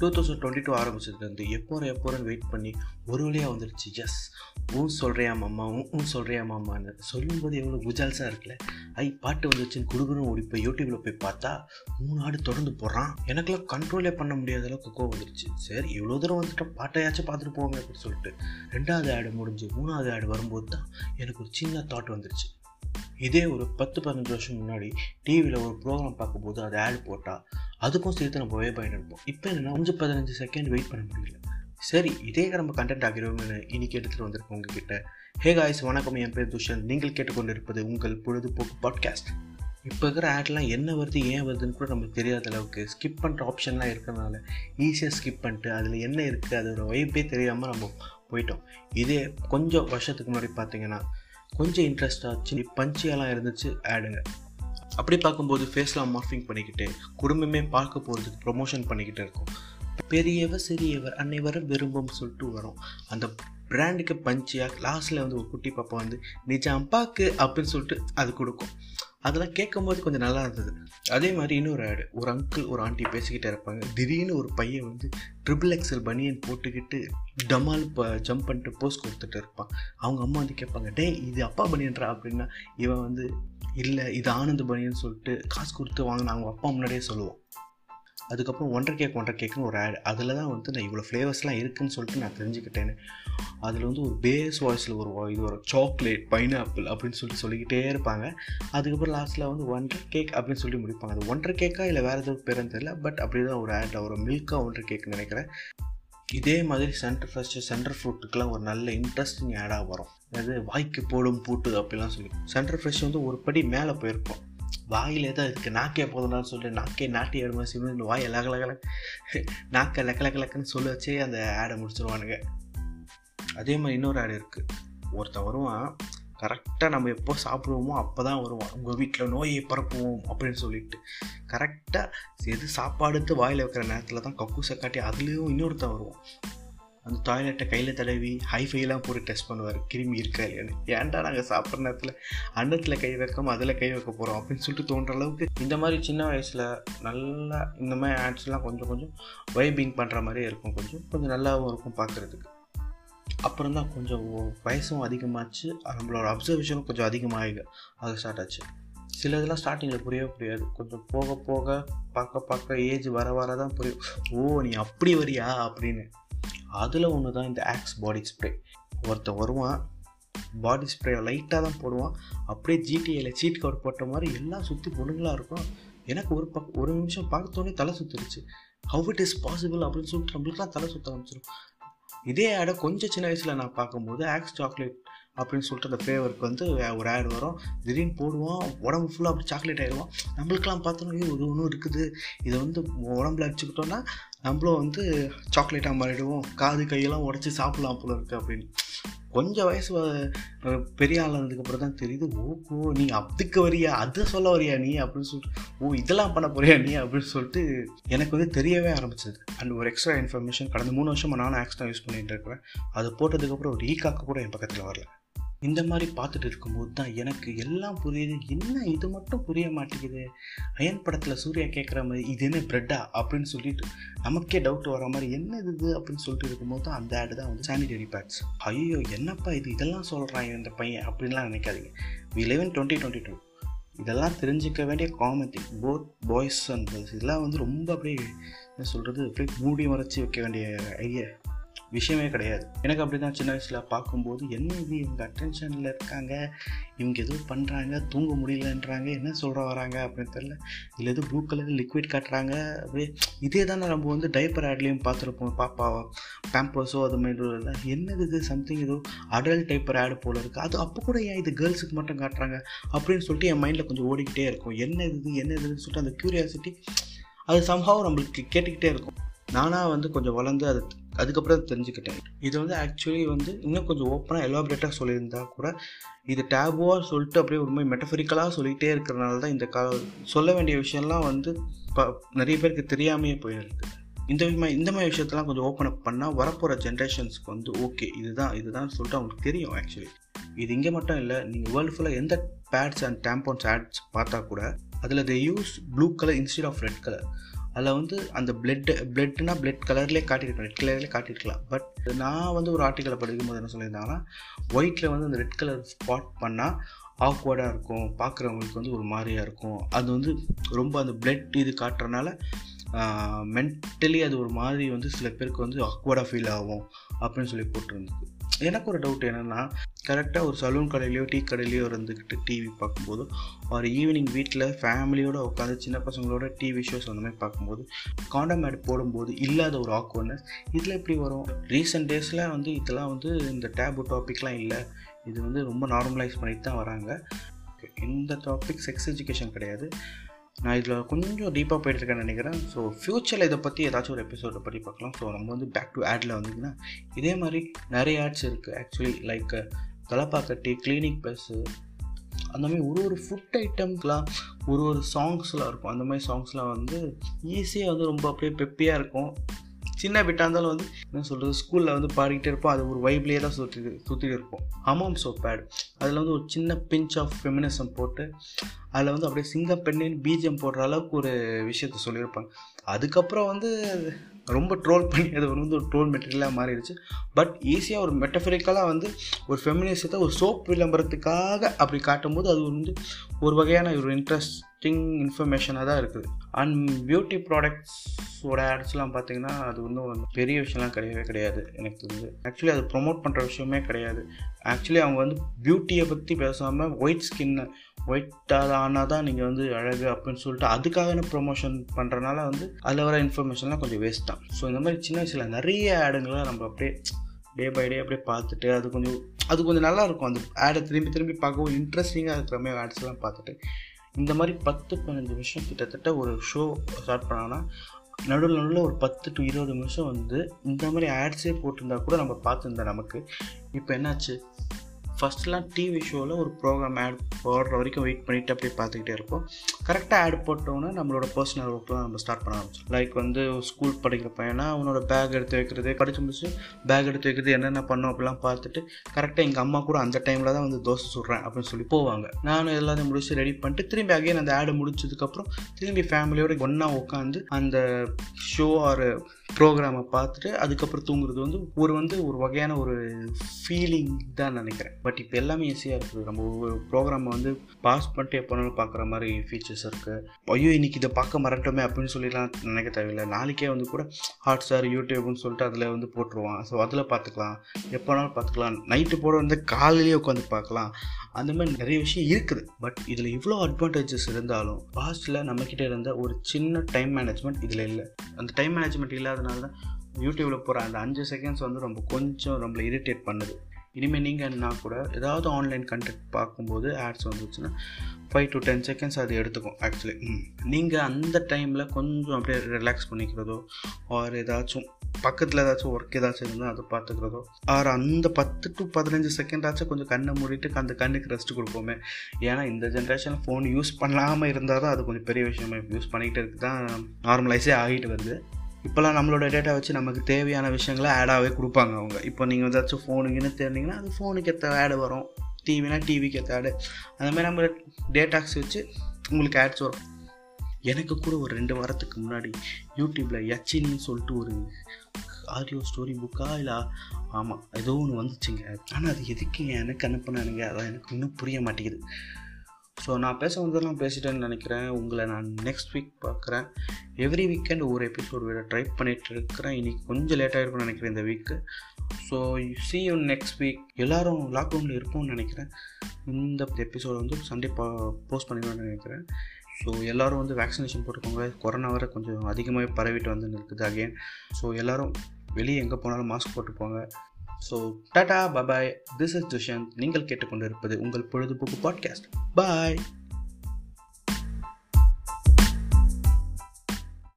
Two thousand twenty two ஆரம்பிச்சதுலேருந்து எப்போ எப்போன்னு வெயிட் பண்ணி ஒரு வழியாக வந்துடுச்சு எஸ் ஊன் சொல்கிறியா மாமா ஊன் சொல்கிறியா மாமான்னு சொல்லும்போது எவ்வளோ குஜால்ஸாக இருக்குல்ல. ஐ பாட்டு வந்துச்சுன்னு குடுகுன்னு ஓடி போய் யூடியூப்பில் போய் பார்த்தா மூணு ஆடு தொடர்ந்து போடுறான் எனக்குலாம் கண்ட்ரோலே பண்ண முடியாத அளவுக்கு கோவம் வந்துடுச்சு சரி இவ்வளோ தூரம் வந்துட்டோம் பாட்டையாச்சும் பார்த்துட்டு போவோமே அப்படின்னு சொல்லிட்டு ரெண்டாவது ஆடு முடிஞ்சு மூணாவது ஆடு வரும்போது தான் எனக்கு ஒரு சின்ன தாட் வந்துடுச்சு இதே ஒரு பத்து பதினஞ்சு வருஷம் முன்னாடி டிவியில் ஒரு ப்ரோக்ராம் பார்க்கும்போது அது ஆட் போட்டால் அதுக்கும் சேர்த்து நம்ம வே பயன் இருப்போம். இப்போ என்னென்னா அஞ்சு பதினஞ்சு செகண்ட் வெயிட் பண்ண முடியல. சரி இதே நம்ம கண்டென்ட் ஆகிறோம்னு இன்னைக்கு எடுத்துகிட்டு வந்திருக்கோம் உங்ககிட்ட. ஹே காய்ஸ் வணக்கம். என் பேர் துஷன். நீங்கள் கேட்டுக்கொண்டிருப்பது உங்கள் பொழுதுபோக்கு பாட்காஸ்ட் இப்போ இருக்கிற ஆட்லாம் என்ன வருது ஏன் வருதுன்னு கூட நமக்கு தெரியாத அளவுக்கு ஸ்கிப் பண்ணுற ஆப்ஷன்லாம் இருக்கிறதுனால ஈஸியாக ஸ்கிப் பண்ணிட்டு அதில் என்ன இருக்குது அதோட வைப்பே தெரியாமல் நம்ம போயிட்டோம். இதே கொஞ்சம் வருஷத்துக்கு முன்னாடி பார்த்தீங்கன்னா கொஞ்சம் இன்ட்ரெஸ்டாக சின்ன பஞ்சியெல்லாம் இருந்துச்சு ஆடுங்க அப்படி பார்க்கும்போது ஃபேஸ்லாம் மார்ஃபிங் பண்ணிக்கிட்டு குடும்பமே பார்க்க போகிறதுக்கு ப்ரொமோஷன் பண்ணிக்கிட்டு இருக்கும். பெரியவர் சிறியவர் அனைவரும் விரும்பும் சொல்லிட்டு வரும். அந்த பிராண்டுக்கு பஞ்சியாக லாஸ்ட்டில் வந்து ஒரு குட்டி பாப்பா வந்து நிஜம் பாக்கு அப்படின்னு சொல்லிட்டு அது கொடுக்கும். அதெல்லாம் கேட்கும்போது கொஞ்சம் நல்லா இருந்தது. அதே மாதிரி இன்னொரு ஆடு ஒரு அங்கிள் ஒரு ஆண்டி பேசிக்கிட்டே இருப்பாங்க. திடீர்னு ஒரு பையன் வந்து ட்ரிபிள் எக்ஸல் பனியன் போட்டுக்கிட்டு டமால் இப்போ ஜம்ப் பண்ணிட்டு போஸ்ட் கொடுத்துட்டு இருப்பான். அவங்க அம்மா வந்து கேட்பாங்க டே இது அப்பா பனியன்றா அப்படின்னா இவன் வந்து இல்லை இது ஆனந்த பனியன்னு சொல்லிட்டு காசு கொடுத்து வாங்கினா அவங்க அப்பா முன்னாடியே சொல்லுவோம் அதுக்கப்புறம் ஒன்றரை கேக் ஒன்றரை கேக்குன்னு ஒரு ஆட் அதில் தான் வந்து நான் இவ்வளோ ஃப்ளேவர்ஸ்லாம் இருக்குதுன்னு சொல்லிட்டு நான் தெரிஞ்சுக்கிட்டேன்னு. அதில் வந்து ஒரு பேஸ் வாய்ஸில் ஒரு இது ஒரு சாக்லேட் பைனாப்பிள் அப்படின்னு சொல்லிட்டு சொல்லிக்கிட்டே இருப்பாங்க. அதுக்கப்புறம் லாஸ்ட்டில் வந்து ஒன்றரை கேக் அப்படின்னு சொல்லி முடிப்பாங்க. அது ஒன்றரை கேக்கா இல்லை வேறு எதுவும் பேருன்னு தெரியல பட் அப்படி தான் ஒரு ஆட் ஒரு மில்காக ஒன்றரை கேக்குன்னு நினைக்கிறேன். இதே மாதிரி சென்டர் ஃபஸ்ட்டு சென்டர் ஃப்ரூட்டுக்கெலாம் ஒரு நல்ல இன்ட்ரெஸ்டிங் ஆடாக வரும். அதாவது வாய்க்கு போடும் பூட்டு அப்படிலாம் சொல்லி. சென்டர் ஃப்ரெஷ் வந்து ஒரு படி மேலே போயிருப்போம் வாயிலே தான் இருக்குது நாக்கே போதும்னாலும் சொல்லிட்டு நாக்கே நாட்டி ஆடு மாதிரி சிவன் வாய் லக லக நாக்கை லக்க லக்க லக்கன்னு சொல்ல வச்சே அந்த ஆடை முடிச்சிருவானுங்க. அதே மாதிரி இன்னொரு ஆடு இருக்குது ஒருத்தன் வருவான். கரெக்டாக நம்ம எப்போ சாப்பிடுவோமோ அப்போ தான் வருவான். உங்கள் வீட்டில் நோயை பரப்புவோம் அப்படின்னு சொல்லிட்டு. கரெக்டாக எது சாப்பாடுத்து வாயில் வைக்கிற நேரத்தில் தான் கக்கூசை காட்டி அதுலேயும் இன்னொருத்தன் வருவான். அந்த டாய்லெட்டை கையில் தடவி ஹைஃபைலாம் போட்டு டெஸ்ட் பண்ணுவார். கிருமி இருக்கா இல்லையான்னு. ஏன்டா நாங்கள் சாப்பிட்ற நேரத்தில் அன்னத்தில் கை வைக்காம அதில் கை வைக்க போகிறோம் அப்படின்னு சொல்லிட்டு தோன்ற அளவுக்கு இந்த மாதிரி சின்ன வயசில் நல்லா இந்த மாதிரி ஆட்ஸ்லாம் கொஞ்சம் கொஞ்சம் வைபிங் பண்ணுற மாதிரியே இருக்கும். கொஞ்சம் கொஞ்சம் நல்லாவும் இருக்கும் பார்க்குறதுக்கு அப்புறம் தான் கொஞ்சம் வயசும் அதிகமாச்சு. நம்மளோட அப்சர்வேஷனும் கொஞ்சம் அதிகமாக ஆக ஸ்டார்ட் ஆச்சு. சில இதெல்லாம் ஸ்டார்டிங்கில் புரியவே புரியாது. கொஞ்சம் போக போக பார்க்க பார்க்க ஏஜ் வர வர தான் புரியும். ஓ நீ அப்படி வரியா அப்படின்னு. அதில் ஒன்று தான் இந்த ஆக்ஸ் பாடி ஸ்ப்ரே ஒருத்தன் வருவான் பாடி ஸ்ப்ரே லைட்டாக தான் போடுவான். அப்படியே ஜிடிஏல சீட் கவர் போட்ட மாதிரி எல்லாம் சுற்றி பொண்ணுங்களாக இருக்கும். எனக்கு ஒரு பக் ஒரு நிமிஷம் பார்த்தோன்னே தலை சுற்றுருச்சு ஹவு இட் இஸ் பாசிபிள் அப்படின்னு சொல்லிட்டு நம்மளுக்குலாம் தலை சுற்ற ஆரம்பிச்சிடும் இதே இடம் கொஞ்சம் சின்ன வயசில் நான் பார்க்கும்போது ஆக்ஸ் சாக்லேட் அப்படின்னு சொல்லிட்டு அந்த ஃப்ளேவருக்கு வந்து ஒரு ஆட் வரும். திடீர்னு போடுவோம் உடம்பு ஃபுல்லாக அப்படி சாக்லேட் ஆகிடுவோம் நம்மளுக்கெல்லாம் பார்த்தோன்னா இது ஒன்றும் இருக்குது. இதை வந்து உடம்புல அடிச்சுக்கிட்டோன்னா நம்மளும் வந்து சாக்லேட்டாக மாறிடுவோம். காது கையெல்லாம் உடச்சி சாப்பிட்லாம் போல இருக்குது அப்படின்னு. கொஞ்சம் வயசு பெரிய ஆளானதுக்கப்புறம் தான் தெரியுது ஓகோ நீ அதுக்கு வரியா அது சொல்ல வரியா நீ அப்படின்னு சொல்லிட்டு ஓ இதெல்லாம் பண்ண போறியா நீ அப்படின்னு சொல்லிட்டு எனக்கு வந்து தெரியவே ஆரம்பிச்சது. அண்ட் ஒரு எக்ஸ்ட்ரா இன்ஃபர்மேஷன் கடந்த மூணு வருஷமாக நானும் ஆக்ஸ்ட்ரா யூஸ் பண்ணிட்டு இருக்கிறேன். அது போட்டதுக்கப்புறம் ஒரு ஈகாக்கு கூட என் பக்கத்தில் வரல. இந்த மாதிரி பார்த்துட்டு இருக்கும்போது தான் எனக்கு எல்லாம் புரியுது. என்ன இது மட்டும் புரிய மாட்டேங்குது? அயன் படத்தில் சூர்யா கேட்குற மாதிரி இது என்ன ப்ரெட்டா அப்படின்னு சொல்லிட்டு நமக்கே டவுட் வர மாதிரி என்ன இது அப்படின்னு சொல்லிட்டு இருக்கும்போது தான் அந்த ஆடு தான் வந்து சானிடரி பேட்ஸ் ஐயோ என்னப்பா இது? இதெல்லாம் சொல்கிறான் இந்த பையன் அப்படின்லாம் நினைக்காதீங்க. V eleven twenty twenty two இதெல்லாம் தெரிஞ்சிக்க வேண்டிய common thing both boys and girls இதெல்லாம் வந்து ரொம்ப அப்படியே என்ன சொல்கிறது அப்படியே மூடி மறைச்சி வைக்க வேண்டிய ஐடியா விஷயமே கிடையாது. எனக்கு அப்படி தான் சின்ன வயசில் பார்க்கும்போது என்ன இது இவங்க அட்டென்ஷனில் இருக்காங்க? இவங்க எதுவும் பண்ணுறாங்க தூங்க முடியலன்றாங்க என்ன சொல்கிற வராங்க அப்படின்னு தெரில இதில் எதுவும் ப்ளூ கலர் லிக்விட் காட்டுறாங்க. அப்படியே இதே தானே நம்ம வந்து டைப்பர் ஆட்லேயும் பார்த்துருப்போம். பாப்பா பேம்பர்ஸோ அது மாதிரி என்னது இது? சம்திங் ஏதோ அடல்ட் டைப்பர் ஆடு போல் இருக்குது அது அப்போ கூட ஏன் இது கேர்ள்ஸுக்கு மட்டும் காட்டுறாங்க? அப்படின்னு சொல்லிட்டு என் மைண்டில் கொஞ்சம் ஓடிக்கிட்டே இருக்கும். என்ன இது? என்ன இதுன்னு சொல்லிட்டு அந்த க்யூரியாசிட்டி அது சம்ஹாவ் நம்மளுக்கு கேட்டுக்கிட்டே இருக்கும். நானாக வந்து கொஞ்சம் வளர்ந்து அது அதுக்கப்புறம் தெரிஞ்சுக்கிட்டேன். இது வந்து ஆக்சுவலி வந்து இன்னும் கொஞ்சம் ஓப்பனாக எலாபரேட்டாக சொல்லியிருந்தா கூட இது டேபுவாக சொல்லிட்டு அப்படியே ஒரு மாதிரி மெட்டஃபரிக்கலாக சொல்லிகிட்டே இருக்கிறனால தான் இந்த கால சொல்ல வேண்டிய விஷயம்லாம் வந்து இப்போ நிறைய பேருக்கு தெரியாமையே போயிருக்கு. இந்த மாதிரி இந்த மாதிரி விஷயத்தெல்லாம் கொஞ்சம் ஓப்பன் அப் பண்ணால் வரப்போகிற ஜென்ரேஷன்ஸ்க்கு வந்து ஓகே இதுதான் இதுதான் சொல்லிட்டு அவங்களுக்கு தெரியும் ஆக்சுவலி இது இங்கே மட்டும் இல்லை நீங்கள் வேர்ல்டு ஃபுல்லாக எந்த பேட்ஸ் அண்ட் டேம்போன்ஸ் ஆட்ஸ் பார்த்தா கூட அதில் they use blue colour instead of red colour அதில் வந்து அந்த பிளட்டு பிளட்னா பிளட் கலர்லேயே காட்டியிருக்கலாம் ரெட் கலர்லேயே காட்டியிருக்கலாம். பட் நான் வந்து ஒரு ஆர்டிக்கலை படிக்கும்போது என்ன சொல்லியிருந்தாங்கன்னா ஒயிட்டில் வந்து அந்த ரெட் கலர் ஸ்பாட் பண்ணால் ஆக்வர்டாக இருக்கும். பார்க்குறவங்களுக்கு வந்து ஒரு மாதிரியாக இருக்கும். அது வந்து ரொம்ப அந்த பிளட் இது காட்டுறனால மென்டலி அது ஒரு மாதிரி வந்து சில பேருக்கு வந்து ஆக்வர்டாக ஃபீல் ஆகும் அப்படின்னு சொல்லி போட்டிருந்தது. எனக்கு ஒரு டவுட் என்னென்னா கரெக்டாக ஒரு சலூன் கடையிலையோ டீ கடையிலையோ இருந்துக்கிட்டு டிவி பார்க்கும்போது ஒரு ஈவினிங் வீட்டில் ஃபேமிலியோடு உட்காந்து சின்ன பசங்களோட டிவி ஷோஸ் அந்த மாதிரி பார்க்கும்போது காண்டம் ஆட் போடும்போது இல்லாத ஒரு ஆக்வர்ட்னஸ் இதில் எப்படி வரும்? ரீசெண்ட் டேஸில் வந்து இதெல்லாம் வந்து இந்த டேபு டாபிக்லாம் இல்லை. இது வந்து ரொம்ப நார்மலைஸ் பண்ணிட்டு தான் வராங்க. இந்த டாபிக் செக்ஸ் எஜுகேஷன் கிடையாது. நான் இதில் கொஞ்சம் டீப்பாக போயிட்டுருக்கேன்னு நினைக்கிறேன். ஸோ ஃப்யூச்சரில் இதை பற்றி ஏதாச்சும் ஒரு எபிசோடை பற்றி பார்க்கலாம். ஸோ நம்ம வந்து பேக் டு ஆடில் வந்தீங்கன்னா இதே மாதிரி நிறைய ஆட்ஸ் இருக்குது actually like Thalappakatti clinic plus அந்த மாதிரி ஒரு ஒரு ஃபுட் ஐட்டம்க்கெலாம் ஒரு ஒரு சாங்ஸ்லாம் இருக்கும். அந்த மாதிரி சாங்ஸ்லாம் வந்து ஈஸியாக வந்து ரொம்ப அப்படியே பெப்பியாக இருக்கும். சின்ன பிட்டாக இருந்தாலும் வந்து என்ன சொல்கிறது ஸ்கூலில் வந்து பாடிக்கிட்டே இருப்போம். அது ஒரு வைப்லேயே தான் சுற்றி சுற்றிட்டு இருப்போம். அமாம் சோ பேட் அதில் வந்து ஒரு சின்ன பிஞ்ச் ஆஃப் ஃபெமினிசம் போட்டு அதில் வந்து அப்படியே சிங்க பெண்ணின் பீஜம் போடுற அளவுக்கு ஒரு விஷயத்த சொல்லியிருப்பாங்க. அதுக்கப்புறம் வந்து ரொம்ப ட்ரோல் பண்ணி அது வந்து ஒரு ட்ரோல் மெட்டீரியலாக மாறிடுச்சு. பட் ஈஸியாக ஒரு மெட்டஃபரிக்கலாக வந்து ஒரு ஃபெமினிசத்தை ஒரு சோப் விளம்பரத்துக்காக அப்படி காட்டும்போது அது வந்து ஒரு வகையான ஒரு இன்ட்ரெஸ்ட் இன்ட்ரெஸ்டிங் இன்ஃபர்மேஷனாக தான் இருக்குது. அண்ட் பியூட்டி ப்ராடக்ட்ஸோட ஆட்ஸ்லாம் பார்த்தீங்கன்னா அது வந்து ஒரு பெரிய விஷயம்லாம் கிடையவே கிடையாது எனக்கு தெரிஞ்சு. ஆக்சுவலி அது ப்ரொமோட் பண்ணுற விஷயமே கிடையாது. ஆக்சுவலி அவங்க வந்து பியூட்டியை பற்றி பேசாமல் ஒயிட் ஸ்கின்னை ஒயிட்டாக ஆனால் தான் நீங்கள் வந்து அழகு அப்படின்னு சொல்லிட்டு அதுக்காக ப்ரொமோஷன் பண்ணுறனால வந்து அதில் வர இன்ஃபர்மேஷன்லாம் கொஞ்சம் வேஸ்ட் தான். ஸோ இந்த மாதிரி சின்ன வயசில் நிறைய ஆடுங்களை நம்ம அப்படியே டே பை டே அப்படியே பார்த்துட்டு அது கொஞ்சம் அது கொஞ்சம் நல்லா இருக்கும். அந்த ஆடை திரும்பி திரும்பி பார்க்கவும் இன்ட்ரெஸ்டிங்காக இருக்கிற மாதிரி ஆட்ஸ்லாம் பார்த்துட்டு இந்த மாதிரி பத்து பதினஞ்சு நிமிஷம் கிட்டத்தட்ட ஒரு ஷோ ஸ்டார்ட் பண்ணாங்கன்னா நடுவில் நடுவில் ஒரு பத்து டு இருபது நிமிஷம் வந்து இந்த மாதிரி ஆட்ஸே போட்டிருந்தா கூட நம்ம பார்த்துருந்தா நமக்கு. இப்போ என்னாச்சு? ஃபஸ்ட்லாம் டிவி ஷோவில் ஒரு ப்ரோக்ராம் ஆட் போடுற வரைக்கும் வெயிட் பண்ணிவிட்டு அப்படியே பார்த்துக்கிட்டே இருப்போம். கரெக்டாக ஆட் போட்டோன்னே நம்மளோட பர்சனல் ஒர்க்லாம் நம்ம ஸ்டார்ட் பண்ண ஆரம்பிச்சோம் லைக் வந்து ஸ்கூல் படிக்கிற பையனா அவனோட பேக் எடுத்து வைக்கிறது படித்து முடிச்சு பேக் எடுத்து வைக்கிறது என்னென்ன பண்ணோம் அப்படிலாம் பார்த்துட்டு கரெக்டாக எங்கள் அம்மா கூட அந்த டைமில் தான் வந்து தோசை சுடுறேன் அப்படின்னு சொல்லி போவாங்க. நானும் எல்லாத்தையும் முடிச்சு ரெடி பண்ணிட்டு திரும்பி அகைன் அந்த ஆடு முடிச்சதுக்கப்புறம் திரும்பி ஃபேமிலியோட ஒன்றா உட்காந்து அந்த ஷோ ஆர் ப்ரோக்ராமை பார்த்துட்டு அதுக்கப்புறம் தூங்குறது வந்து ஒரு வந்து ஒரு வகையான ஒரு ஃபீலிங் தான் நினைக்கிறேன். பட் இப்போ எல்லாமே ஈஸியாக இருக்குது. நம்ம ஒரு ப்ரோக்ராமை வந்து பாஸ் பண்ணிட்டு எப்போனாலும் பார்க்குற மாதிரி ஃபீச்சர்ஸ் இருக்குது ஐயோ இன்னைக்கு இதை பார்க்க மறட்டோமே அப்படின்னு சொல்லிலாம் நினைக்க தேவையில்லை. நாளைக்கே வந்து கூட ஹாட் ஸ்டார் யூடியூப்னு சொல்லிட்டு அதில் வந்து போட்டுருவான். ஸோ அதில் பார்த்துக்கலாம். எப்போனாலும் பார்த்துக்கலாம். நைட்டு போட வந்து காலையிலேயே உட்காந்து பார்க்கலாம். அந்த மாதிரி நிறைய விஷயம் இருக்குது. பட் இதில் இவ்வளோ அட்வான்டேஜஸ் இருந்தாலும் பாஸ்டில் நம்மக்கிட்ட இருந்த ஒரு சின்ன டைம் மேனேஜ்மெண்ட் இதில் இல்லை. அந்த டைம் மேனேஜ்மெண்ட் இல்லாதனால தான் யூடியூப்பில் போகிற அந்த அஞ்சு செகண்ட்ஸ் வந்து ரொம்ப கொஞ்சம் நம்மளை இரிட்டேட் பண்ணுது. இனிமேல் நீங்கள் என்ன கூட ஏதாவது ஆன்லைன் கண்டென்ட் பார்க்கும்போது ஆட்ஸ் வந்துச்சுன்னா ஃபைவ் டு டென் செகண்ட்ஸ் அது எடுத்துக்கும் ஆக்சுவலி நீங்கள் அந்த டைமில் கொஞ்சம் அப்படியே ரிலாக்ஸ் பண்ணிக்கிறதோ ஆர் ஏதாச்சும் பக்கத்தில் ஏதாச்சும் ஒர்க் ஏதாச்சும் இருந்தால் அதை பார்த்துக்கிறதோ ஆர் அந்த பத்து டு பதினஞ்சு செகண்டாச்சும் கொஞ்சம் கண்ணை மூடிட்டு அந்த கண்ணுக்கு ரெஸ்ட் கொடுப்போமே. ஏன்னா இந்த ஜென்ரேஷனில் ஃபோன் யூஸ் பண்ணாமல் இருந்தால் தான் அது கொஞ்சம் பெரிய விஷயமா யூஸ் பண்ணிக்கிட்டு இருக்கு தான் நார்மலைஸே ஆகிட்டு வருது. இப்போல்லாம் நம்மளோட டேட்டா வச்சு நமக்கு தேவையான விஷயங்களை ஆடாகவே கொடுப்பாங்க அவங்க. இப்போ நீங்கள் ஏதாச்சும் ஃபோனுக்குன்னு தெரிஞ்சிங்கன்னா அது ஃபோனுக்கு ஏற்ற ஆடு வரும். டிவினா டிவிக்கு ஏற்ற ஆடு அந்த மாதிரி நம்ம டேட்டாக்ஸ் வச்சு உங்களுக்கு ஆட்ஸ் வரும். எனக்கு கூட ஒரு ரெண்டு வாரத்துக்கு முன்னாடி யூடியூப்பில் யச்சின்னு சொல்லிட்டு ஒரு ஆடியோ ஸ்டோரி புக்கா இல்லை ஆமாம் ஏதோ ஒன்று வந்துச்சுங்க. ஆனால் அது எதுக்கு எனக்கு அனுப்புனானுங்க? அதான் எனக்கு இன்னும் புரிய மாட்டேங்குது. ஸோ நான் பேச வந்ததெல்லாம் பேசிட்டேன்னு நினைக்கிறேன். உங்களை நான் நெக்ஸ்ட் வீக் பார்க்குறேன். எவ்ரி வீக்கெண்ட் ஒரு எபிசோட் விட ட்ரை பண்ணிகிட்டு இருக்கிறேன் இன்றைக்கி கொஞ்சம் லேட்டாக இருக்கும்னு நினைக்கிறேன் இந்த week so see you next week எல்லோரும் லாக்டவுனில் இருக்கும்னு நினைக்கிறேன். இந்த எபிசோட் வந்து சண்டே பா போஸ்ட் பண்ணிடுவேன்னு நினைக்கிறேன். ஸோ எல்லோரும் வந்து வேக்சினேஷன் போட்டுக்கோங்க. கொரோனா வர கொஞ்சம் அதிகமாகவே பரவிட்டு வந்து இருக்குது அகேன் ஸோ எல்லோரும் வெளியே எங்கே போனாலும் mask போட்டுப்போங்க so tata bye bye this is Dushyant நீங்கள் கேட்டுக்கொண்டிருப்பது உங்கள் பொழுதுபோக்கு பாட்காஸ்ட் பாய்